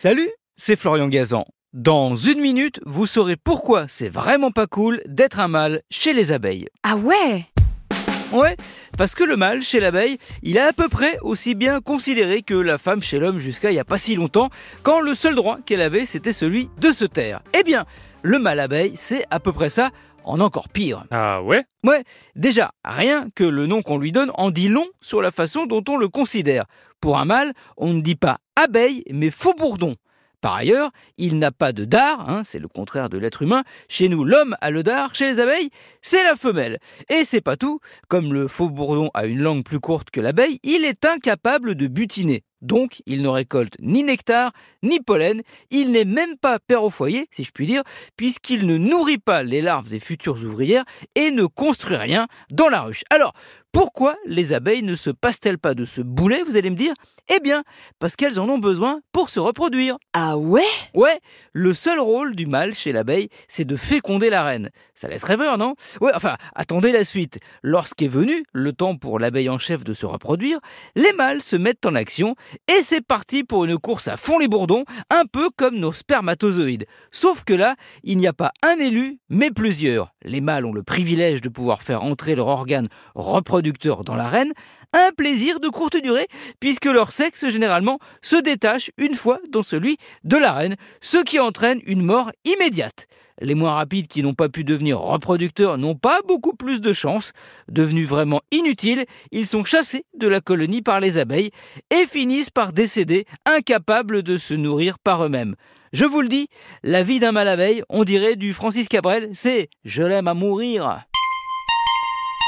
Salut, c'est Florian Gazan. Dans une minute, vous saurez pourquoi c'est vraiment pas cool d'être un mâle chez les abeilles. Ah ouais? Ouais, parce que le mâle chez l'abeille, il est à peu près aussi bien considéré que la femme chez l'homme jusqu'à il n'y a pas si longtemps, quand le seul droit qu'elle avait, c'était celui de se taire. Eh bien, le mâle abeille, c'est à peu près ça, en encore pire. Ah ouais? Ouais, déjà, rien que le nom qu'on lui donne en dit long sur la façon dont on le considère. Pour un mâle, on ne dit pas abeille, mais faux bourdon. Par ailleurs, il n'a pas de dard, hein, c'est le contraire de l'être humain. Chez nous, l'homme a le dard, chez les abeilles, c'est la femelle. Et c'est pas tout, comme le faux bourdon a une langue plus courte que l'abeille, il est incapable de butiner. Donc, il ne récolte ni nectar, ni pollen, il n'est même pas père au foyer, si je puis dire, puisqu'il ne nourrit pas les larves des futures ouvrières et ne construit rien dans la ruche. Alors, pourquoi les abeilles ne se passent-elles pas de ce boulet, vous allez me dire? Eh bien, parce qu'elles en ont besoin pour se reproduire. Ah ouais? Ouais, le seul rôle du mâle chez l'abeille, c'est de féconder la reine. Ça laisse rêveur, non? Ouais, enfin, attendez la suite. Lorsqu'est venu le temps pour l'abeille en chef de se reproduire, les mâles se mettent en action et c'est parti pour une course à fond les bourdons, un peu comme nos spermatozoïdes. Sauf que là, il n'y a pas un élu, mais plusieurs. Les mâles ont le privilège de pouvoir faire entrer leur organe reproducteur dans la reine, un plaisir de courte durée, puisque leur sexe généralement se détache une fois dans celui de la reine, ce qui entraîne une mort immédiate. Les moins rapides qui n'ont pas pu devenir reproducteurs n'ont pas beaucoup plus de chance. Devenus vraiment inutiles, ils sont chassés de la colonie par les abeilles et finissent par décéder, incapables de se nourrir par eux-mêmes. Je vous le dis, la vie d'un mal abeille, on dirait du Francis Cabrel, c'est je l'aime à mourir.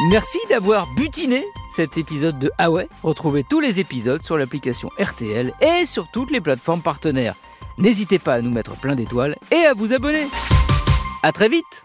Merci d'avoir butiné cet épisode de Ah. Retrouvez tous les épisodes sur l'application RTL et sur toutes les plateformes partenaires. N'hésitez pas à nous mettre plein d'étoiles et à vous abonner. À très vite